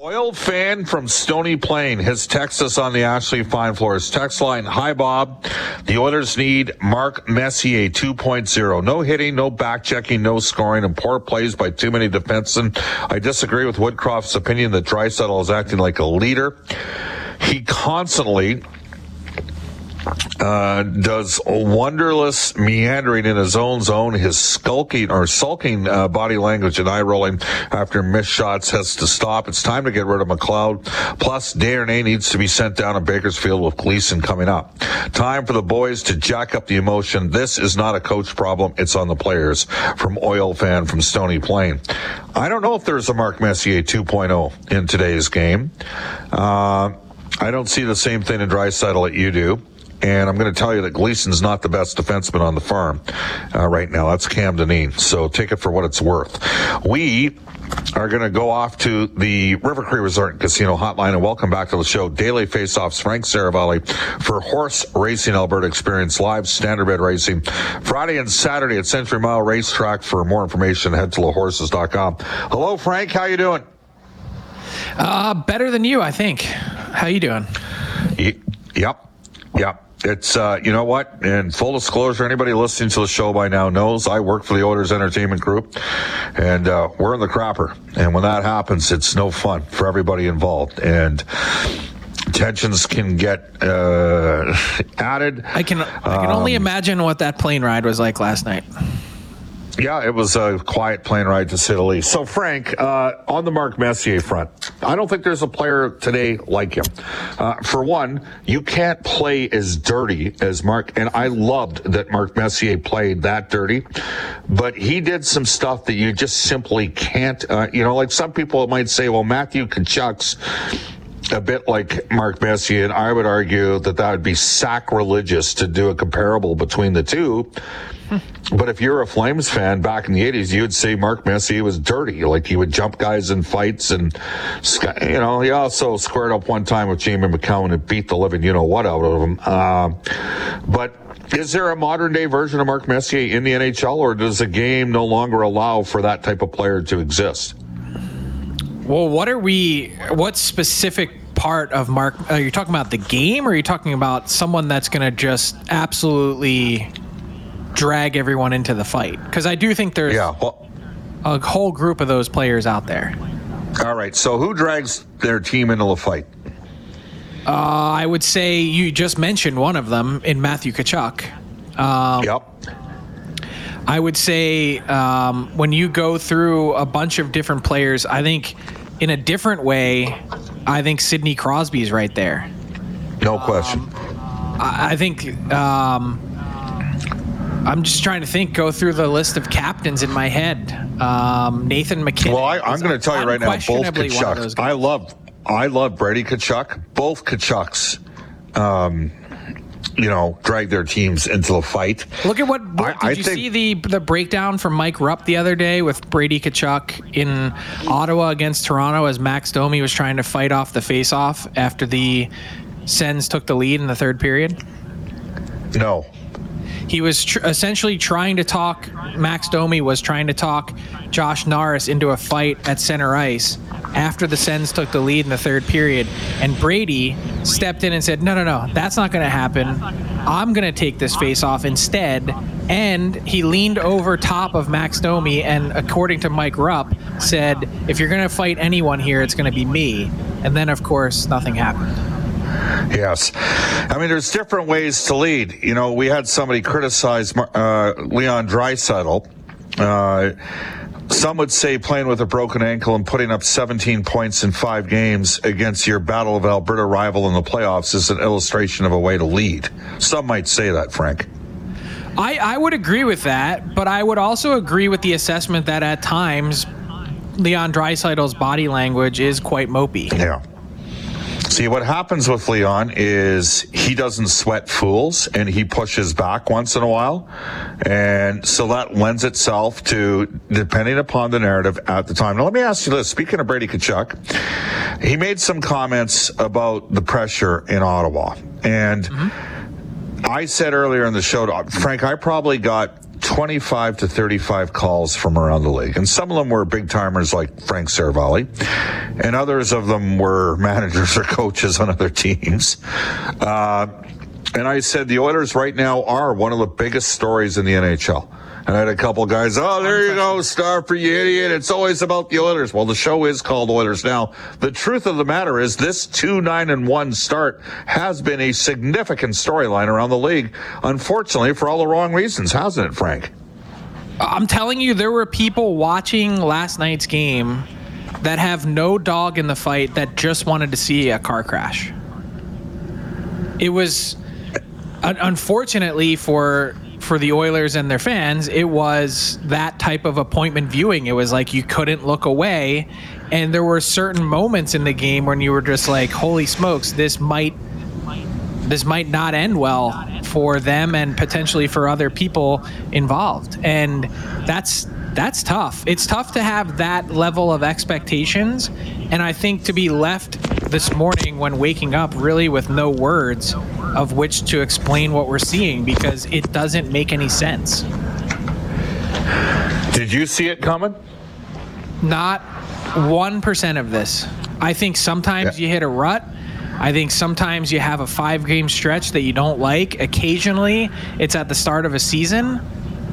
Oil fan from Stony Plain has texted us on the Ashley Fine Floors text line. Hi, Bob. The Oilers need Mark Messier 2.0. No hitting, no back checking, no scoring, and poor plays by too many defensemen. I disagree with Woodcroft's opinion that Draisaitl is acting like a leader. He constantly uh, does wonderless meandering in his own zone. His skulking or sulking uh, body language and eye rolling after missed shots has to stop. It's time to get rid of McLeod. Plus, Darnay needs to be sent down to Bakersfield with Gleason coming up. Time for the boys to jack up the emotion. This is not a coach problem. It's on the players. From Oil Fan from Stony Plain. I don't know if there's a Mark Messier 2.0 in today's game. Uh, I don't see the same thing in Draisaitl that you do. And I'm going to tell you that Gleason's not the best defenseman on the farm uh, right now. That's Cam Dineen. So take it for what it's worth. We are going to go off to the River Cree Resort and Casino Hotline and welcome back to the show. Daily Faceoffs, Frank Seravalli for Horse Racing Alberta Experience Live Standardbred Racing Friday and Saturday at Century Mile Racetrack. For more information, head to thehorses.com. Hello, Frank. How you doing? Uh, better than you, I think. How you doing? Yep. Yep. It's uh, you know what, and full disclosure, anybody listening to the show by now knows I work for the Oilers Entertainment Group, and uh, we're in the crapper. And when that happens, it's no fun for everybody involved, and tensions can get uh, added. I can I can um, only imagine what that plane ride was like last night. Yeah, it was a quiet plane ride to say the least. So, Frank, uh, on the Mark Messier front, I don't think there's a player today like him. Uh, for one, you can't play as dirty as Mark, and I loved that Mark Messier played that dirty, but he did some stuff that you just simply can't. Uh, you know, like some people might say, well, Matthew Tkachuk's a bit like Mark Messier, and I would argue that that would be sacrilegious to do a comparable between the two but if you're a Flames fan back in the 80s, you would say Mark Messier was dirty. Like he would jump guys in fights and, you know, he also squared up one time with Jamie Macoun and beat the living you know what out of him. Uh, but is there a modern day version of Mark Messier in the NHL or does the game no longer allow for that type of player to exist? Well, what are we, what specific part of Mark, are you talking about the game or are you talking about someone that's going to just absolutely drag everyone into the fight because I do think there's yeah, well, a whole group of those players out there. All right, so who drags their team into the fight? Uh, I would say you just mentioned one of them in Matthew Tkachuk. Um, yep. I would say um, when you go through a bunch of different players, I think in a different way, I think Sidney Crosby is right there. No question. Um, I, I, think um, I'm just trying to think, go through the list of captains in my head. Um, Nathan MacKinnon. Well, I, am going to tell you right now, both Tkachuks. I love, I love Brady Tkachuk. Both Tkachuks. Um, you know, drag their teams into the fight. Look at what I, did I you think, see the the breakdown from Mike Rupp the other day with Brady Tkachuk in Ottawa against Toronto as Max Domi was trying to fight off the face-off after the Sens took the lead in the third period? No, he was tr- essentially trying to talk. Max Domi was trying to talk Josh Norris into a fight at center ice after the Sens took the lead in the third period, and Brady stepped in and said, "No, no, no, that's not going to happen. I'm going to take this face off instead." And he leaned over top of Max Domi, and according to Mike Rupp, said, "If you're going to fight anyone here, it's going to be me." And then, of course, nothing happened. Yes. I mean, there's different ways to lead. You know, we had somebody criticize uh, Leon Draisaitl. Uh, Some would say playing with a broken ankle and putting up 17 points in five games against your Battle of Alberta rival in the playoffs is an illustration of a way to lead. Some might say that, Frank. I, I would agree with that, but I would also agree with the assessment that at times Leon Draisaitl's body language is quite mopey. Yeah. See, what happens with Leon is he doesn't sweat fools and he pushes back once in a while. And so that lends itself to, depending upon the narrative at the time. Now, let me ask you this. Speaking of Brady Tkachuk, he made some comments about the pressure in Ottawa. And mm-hmm. I said earlier in the show, Frank, I probably got 25 to 35 calls from around the league. And some of them were big timers like Frank Seravalli, and others of them were managers or coaches on other teams. Uh, and I said the Oilers right now are one of the biggest stories in the NHL. And I had a couple guys, oh, there you go, star for you idiot. It's always about the Oilers. Well, the show is called Oilers Now. The truth of the matter is this 2 9 and 1 start has been a significant storyline around the league, unfortunately, for all the wrong reasons, hasn't it, Frank? I'm telling you, there were people watching last night's game that have no dog in the fight that just wanted to see a car crash. It was unfortunately for for the Oilers and their fans, it was that type of appointment viewing. It was like you couldn't look away. And there were certain moments in the game when you were just like, holy smokes, this might this might not end well for them and potentially for other people involved. And that's that's tough. It's tough to have that level of expectations. And I think to be left this morning when waking up really with no words of which to explain what we're seeing because it doesn't make any sense. Did you see it coming? Not 1% of this. I think sometimes yeah. you hit a rut. I think sometimes you have a five game stretch that you don't like. Occasionally, it's at the start of a season.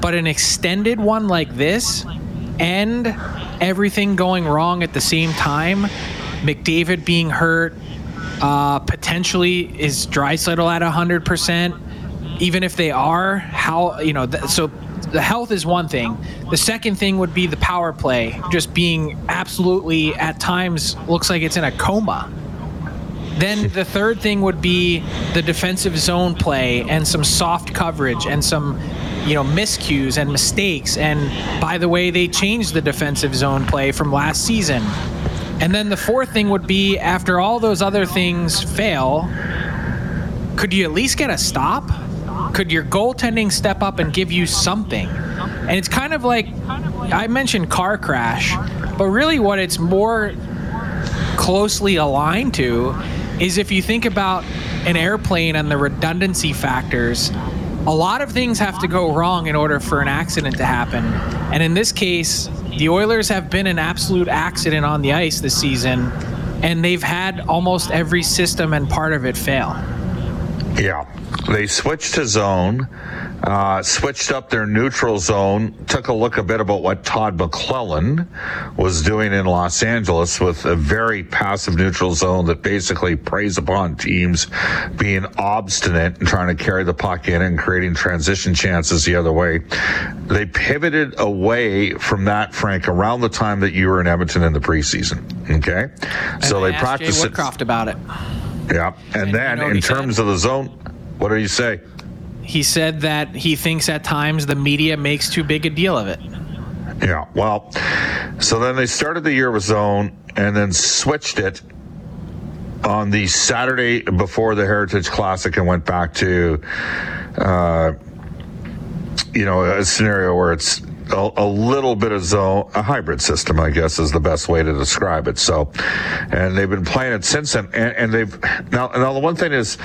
But an extended one like this and everything going wrong at the same time, McDavid being hurt, uh, potentially is Draisaitl at 100%? Even if they are, how, you know, th- so the health is one thing. The second thing would be the power play just being absolutely at times looks like it's in a coma. Then the third thing would be the defensive zone play and some soft coverage and some you know miscues and mistakes and by the way they changed the defensive zone play from last season and then the fourth thing would be after all those other things fail, could you at least get a stop? Could your goaltending step up and give you something? And it's kind of like I mentioned car crash, but really what it's more closely aligned to is if you think about an airplane and the redundancy factors, a lot of things have to go wrong in order for an accident to happen. And in this case, the Oilers have been an absolute accident on the ice this season, and they've had almost every system and part of it fail. Yeah. They switched to zone uh, switched up their neutral zone, took a look a bit about what Todd McLellan was doing in Los Angeles with a very passive neutral zone that basically preys upon teams being obstinate and trying to carry the puck in and creating transition chances the other way. They pivoted away from that, Frank, around the time that you were in Edmonton in the preseason. Okay, and so they, they practiced Jay Woodcroft about it. Yeah, and, and then in terms said? of the zone, what do you say? he said that he thinks at times the media makes too big a deal of it. Yeah, well, so then they started the year with zone and then switched it on the Saturday before the Heritage Classic and went back to, uh, you know, a scenario where it's a, a, little bit of zone, a hybrid system, I guess is the best way to describe it. So, and they've been playing it since then. And, and they've now, now the one thing is,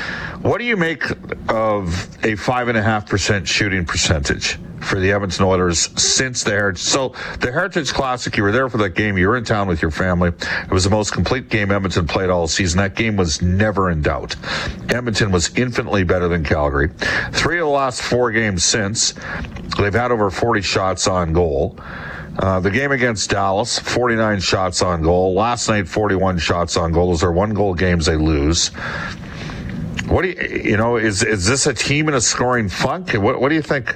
what do you make of a five and a half percent shooting percentage? For the Edmonton Oilers since the Heritage. So the Heritage Classic, you were there for that game. You were in town with your family. It was the most complete game Edmonton played all season. That game was never in doubt. Edmonton was infinitely better than Calgary. Three of the last four games since, they've had over 40 shots on goal. Uh, the game against Dallas, 49 shots on goal. Last night, 41 shots on goal. Those are one goal games they lose. What do you, you know, is, is this a team in a scoring funk? What, what do you think?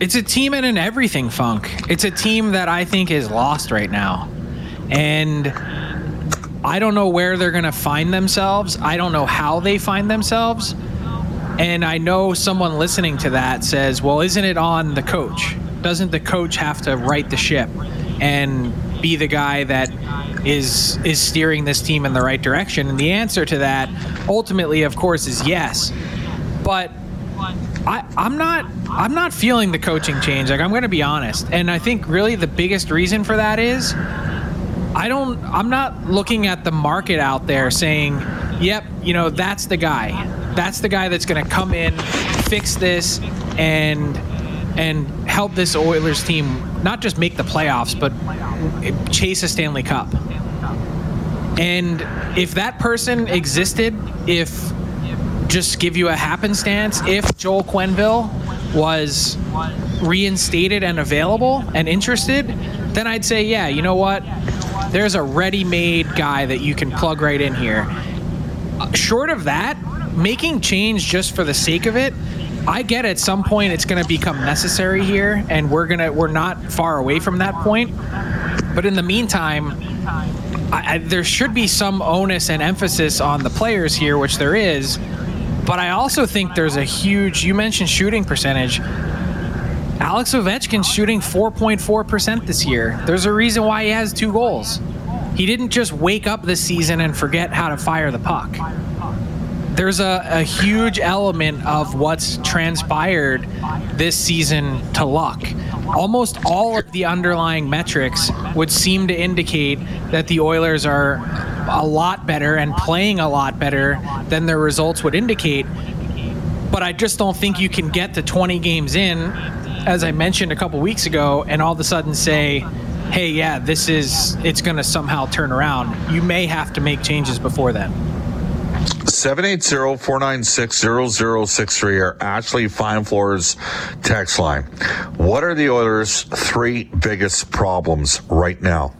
It's a team in an everything funk. It's a team that I think is lost right now. And I don't know where they're going to find themselves. I don't know how they find themselves. And I know someone listening to that says, well, isn't it on the coach? Doesn't the coach have to right the ship and be the guy that is is steering this team in the right direction? And the answer to that ultimately of course is yes. But I, I'm not I'm not feeling the coaching change. Like I'm going to be honest, and I think really the biggest reason for that is I don't. I'm not looking at the market out there saying, "Yep, you know that's the guy. That's the guy that's going to come in, fix this, and and help this Oilers team not just make the playoffs, but chase a Stanley Cup." And if that person existed, if just give you a happenstance, if Joel Quenneville was reinstated and available and interested, then I'd say, yeah, you know what? There's a ready made guy that you can plug right in here. Short of that, making change just for the sake of it, I get at some point it's going to become necessary here, and we're gonna we're not far away from that point. But in the meantime, I, I, there should be some onus and emphasis on the players here, which there is. But I also think there's a huge. You mentioned shooting percentage. Alex Ovechkin's shooting 4.4% this year. There's a reason why he has two goals. He didn't just wake up this season and forget how to fire the puck. There's a, a huge element of what's transpired this season to luck. Almost all of the underlying metrics would seem to indicate that the Oilers are a lot better and playing a lot better than their results would indicate. But I just don't think you can get to 20 games in, as I mentioned a couple weeks ago, and all of a sudden say, hey, yeah, this is, it's going to somehow turn around. You may have to make changes before then. 780-496-0063 are Ashley Fine Floors text line. What are the Oilers' three biggest problems right now?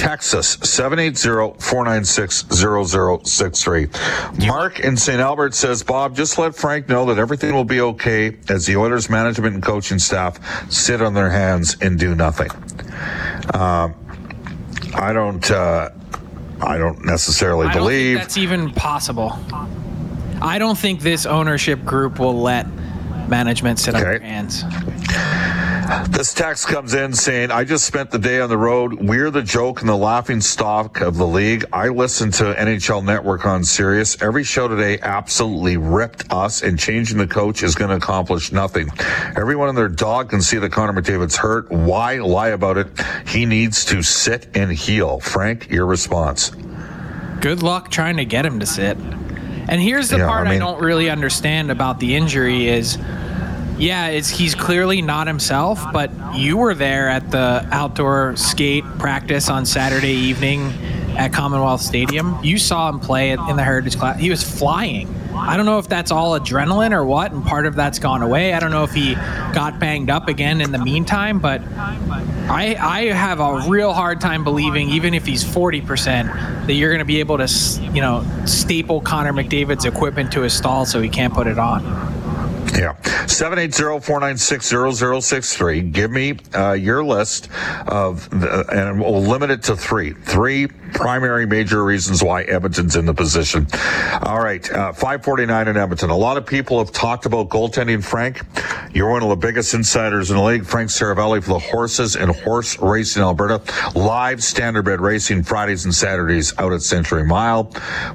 Texas 780-496-0063. Mark in St. Albert says, Bob, just let Frank know that everything will be okay as the Oilers management and coaching staff sit on their hands and do nothing. Um, I don't, uh, I don't necessarily I don't believe think that's even possible. I don't think this ownership group will let management sit on their hands. This text comes in saying, I just spent the day on the road. We're the joke and the laughing stock of the league. I listened to NHL Network on Sirius. Every show today absolutely ripped us, and changing the coach is going to accomplish nothing. Everyone and their dog can see that Connor McDavid's hurt. Why lie about it? He needs to sit and heal. Frank, your response. Good luck trying to get him to sit. And here's the Yeah, part I I, don't really understand about the injury is yeah, it's he's clearly not himself, but you were there at the outdoor skate practice on Saturday evening at Commonwealth Stadium. You saw him play in the Heritage class. He was flying. I don't know if that's all adrenaline or what, and part of that's gone away. I don't know if he got banged up again in the meantime, but I, I have a real hard time believing, even if he's 40%, that you're going to be able to, you know, staple Connor McDavid's equipment to his stall so he can't put it on. Yeah. 780-496-0063. Give me uh, your list of, the, and we'll limit it to three. Three primary major reasons why Edmonton's in the position. All right. Uh, 549 in Edmonton. A lot of people have talked about goaltending, Frank. You're one of the biggest insiders in the league. Frank Seravalli for the Horses and Horse Racing Alberta. Live standard bred racing Fridays and Saturdays out at Century Mile.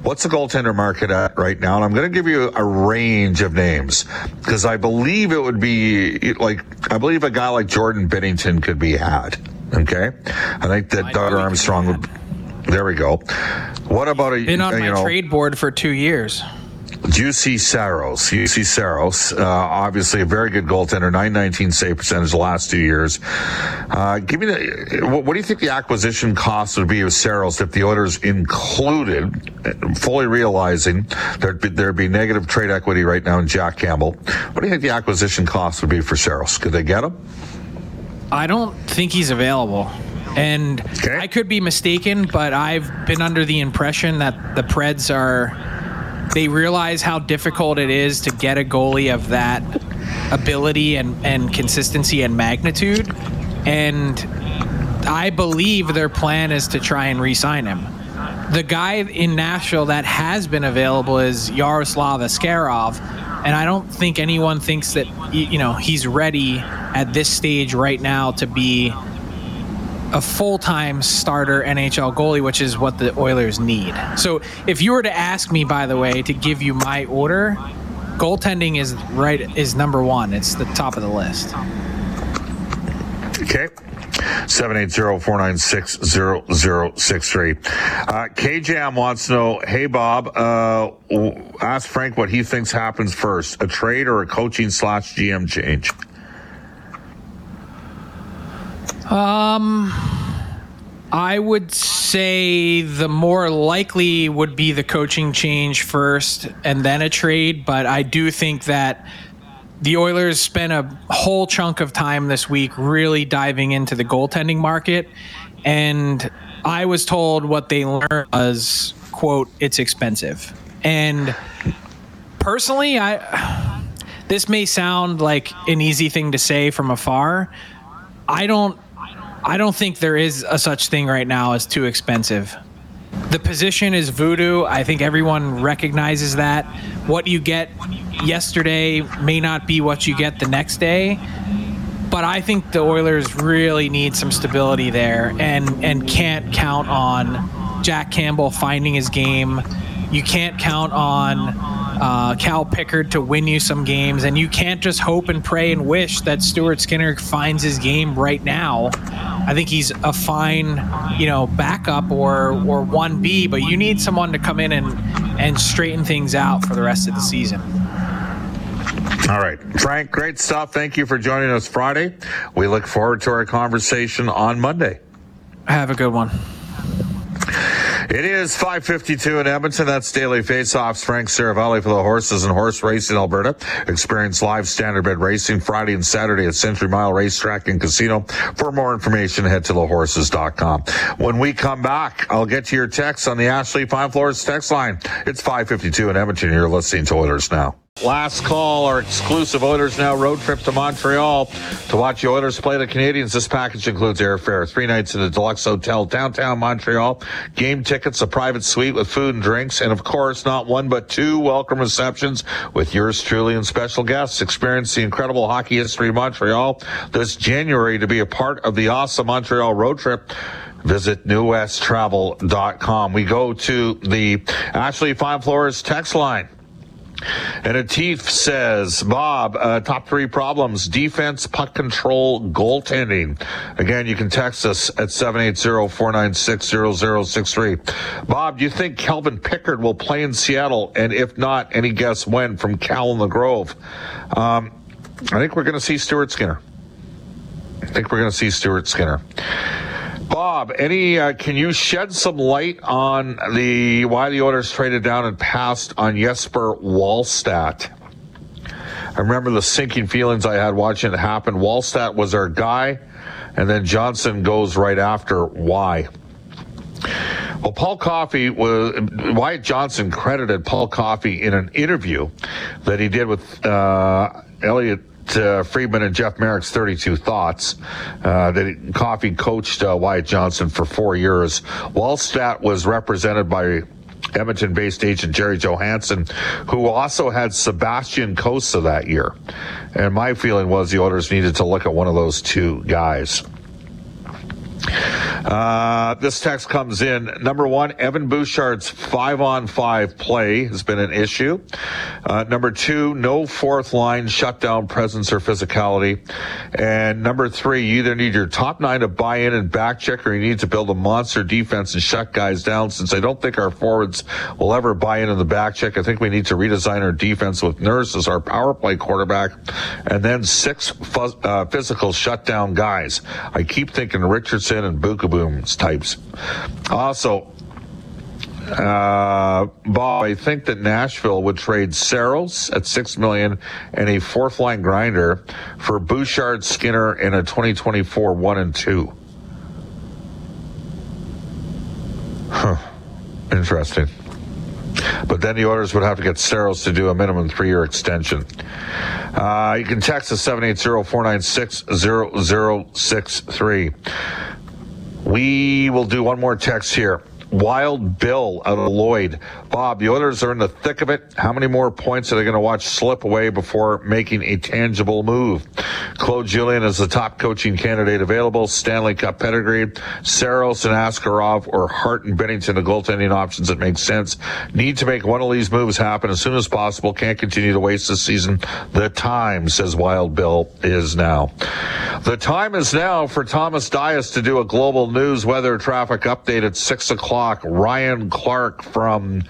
What's the goaltender market at right now? And I'm going to give you a range of names because I believe it would be like, I believe a guy like Jordan Binnington could be had. Okay. I think that Doug he could be Armstrong would. There we go. What about a Been on you my know, trade board for two years. Juuse Saros. Juuse Saros, uh, obviously a very good goaltender, 919 save percentage the last two years. Uh, give me the, what, what, do you think the acquisition cost would be of Saros if the Oilers included, fully realizing there'd be, there'd be negative trade equity right now in Jack Campbell? What do you think the acquisition cost would be for Saros? Could they get him? I don't think he's available. And okay. I could be mistaken, but I've been under the impression that the Preds are they realize how difficult it is to get a goalie of that ability and, and consistency and magnitude. And I believe their plan is to try and re sign him. The guy in Nashville that has been available is Yaroslav Askarov. And I don't think anyone thinks that, you know, he's ready at this stage right now to be a full-time starter NHL goalie, which is what the Oilers need. So if you were to ask me, by the way, to give you my order, goaltending is right is number one. It's the top of the list. Okay. 780-496-0063. Uh, KJM wants to know, hey, Bob, uh, ask Frank what he thinks happens first, a trade or a coaching slash GM change? Um, I would say the more likely would be the coaching change first and then a trade, but I do think that the Oilers spent a whole chunk of time this week really diving into the goaltending market and I was told what they learned was quote it's expensive. And personally, I this may sound like an easy thing to say from afar. I don't I don't think there is a such thing right now as too expensive. The position is voodoo. I think everyone recognizes that. What you get yesterday may not be what you get the next day. But I think the Oilers really need some stability there and, and can't count on Jack Campbell finding his game. You can't count on uh, Cal Pickard to win you some games, and you can't just hope and pray and wish that Stuart Skinner finds his game right now. I think he's a fine, you know, backup or or one B, but you need someone to come in and and straighten things out for the rest of the season. All right, Frank, great stuff. Thank you for joining us Friday. We look forward to our conversation on Monday. Have a good one. It is 552 in Edmonton. That's Daily Faceoffs. Frank Seravalli for the Horses and Horse Racing Alberta. Experience live standardbred racing Friday and Saturday at Century Mile Racetrack and Casino. For more information, head to thehorses.com. When we come back, I'll get to your text on the Ashley Fine Floors text line. It's 552 in Edmonton. You're listening to Oilers Now. Last call, our exclusive Oilers Now road trip to Montreal to watch the Oilers play the Canadiens. This package includes airfare, three nights in a Deluxe Hotel downtown Montreal, game tickets, a private suite with food and drinks, and of course, not one but two welcome receptions with yours truly and special guests. Experience the incredible hockey history of Montreal this January to be a part of the awesome Montreal road trip visit newwesttravel.com. We go to the Ashley Fine Floors text line. And Atif says, Bob, uh, top three problems defense, puck control, goaltending. Again, you can text us at 780 496 0063. Bob, do you think Calvin Pickard will play in Seattle? And if not, any guess when from Cal in the Grove? Um, I think we're going to see Stuart Skinner. I think we're going to see Stuart Skinner. Bob, any uh, can you shed some light on the why the Oilers traded down and passed on Jesper Wallstedt? I remember the sinking feelings I had watching it happen. Wallstedt was our guy, and then Johnston goes right after. Why? Well, Paul Coffey was Wyatt Johnston credited Paul Coffey in an interview that he did with uh, Elliotte uh, Friedman and Jeff Marek's 32 Thoughts. Uh, that Coffey coached uh, Wyatt Johnston for four years. Wallstedt was represented by Edmonton based agent Jerry Johansson, who also had Sebastian Cossa that year. And my feeling was the Oilers needed to look at one of those two guys. Uh, this text comes in. Number one, Evan Bouchard's five on five play has been an issue. Uh, number two, no fourth line shutdown presence or physicality. And number three, you either need your top nine to buy in and back check or you need to build a monster defense and shut guys down since I don't think our forwards will ever buy in in the back check. I think we need to redesign our defense with Nurse as our power play quarterback and then six uh, physical shutdown guys. I keep thinking Richardson and Bukaboom types. Also, uh, Bob, I think that Nashville would trade Saros at six million and a fourth line grinder for Bouchard, Skinner, in a 2024 one and two. Huh. Interesting. But then the orders would have to get Saros to do a minimum three year extension. Uh, you can text us 780 496 0063. We will do one more text here. Wild Bill out of Lloyd. Bob, the Oilers are in the thick of it. How many more points are they going to watch slip away before making a tangible move? Claude Julien is the top coaching candidate available. Stanley Cup pedigree. Saros and Askarov or Hart and Binnington, the goaltending options that make sense. Need to make one of these moves happen as soon as possible. Can't continue to waste this season. The time, says Wild Bill, is now. The time is now for Thomas Dias to do a global news weather traffic update at six o'clock. Ryan Clark from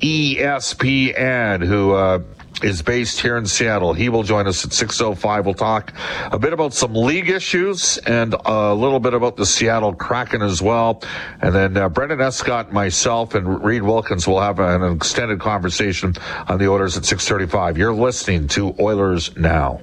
ESPN, who uh, is based here in Seattle. He will join us at 6.05. We'll talk a bit about some league issues and a little bit about the Seattle Kraken as well. And then uh, Brendan Escott, myself, and Reid Wilkins will have an extended conversation on the Oilers at 6.35. You're listening to Oilers Now.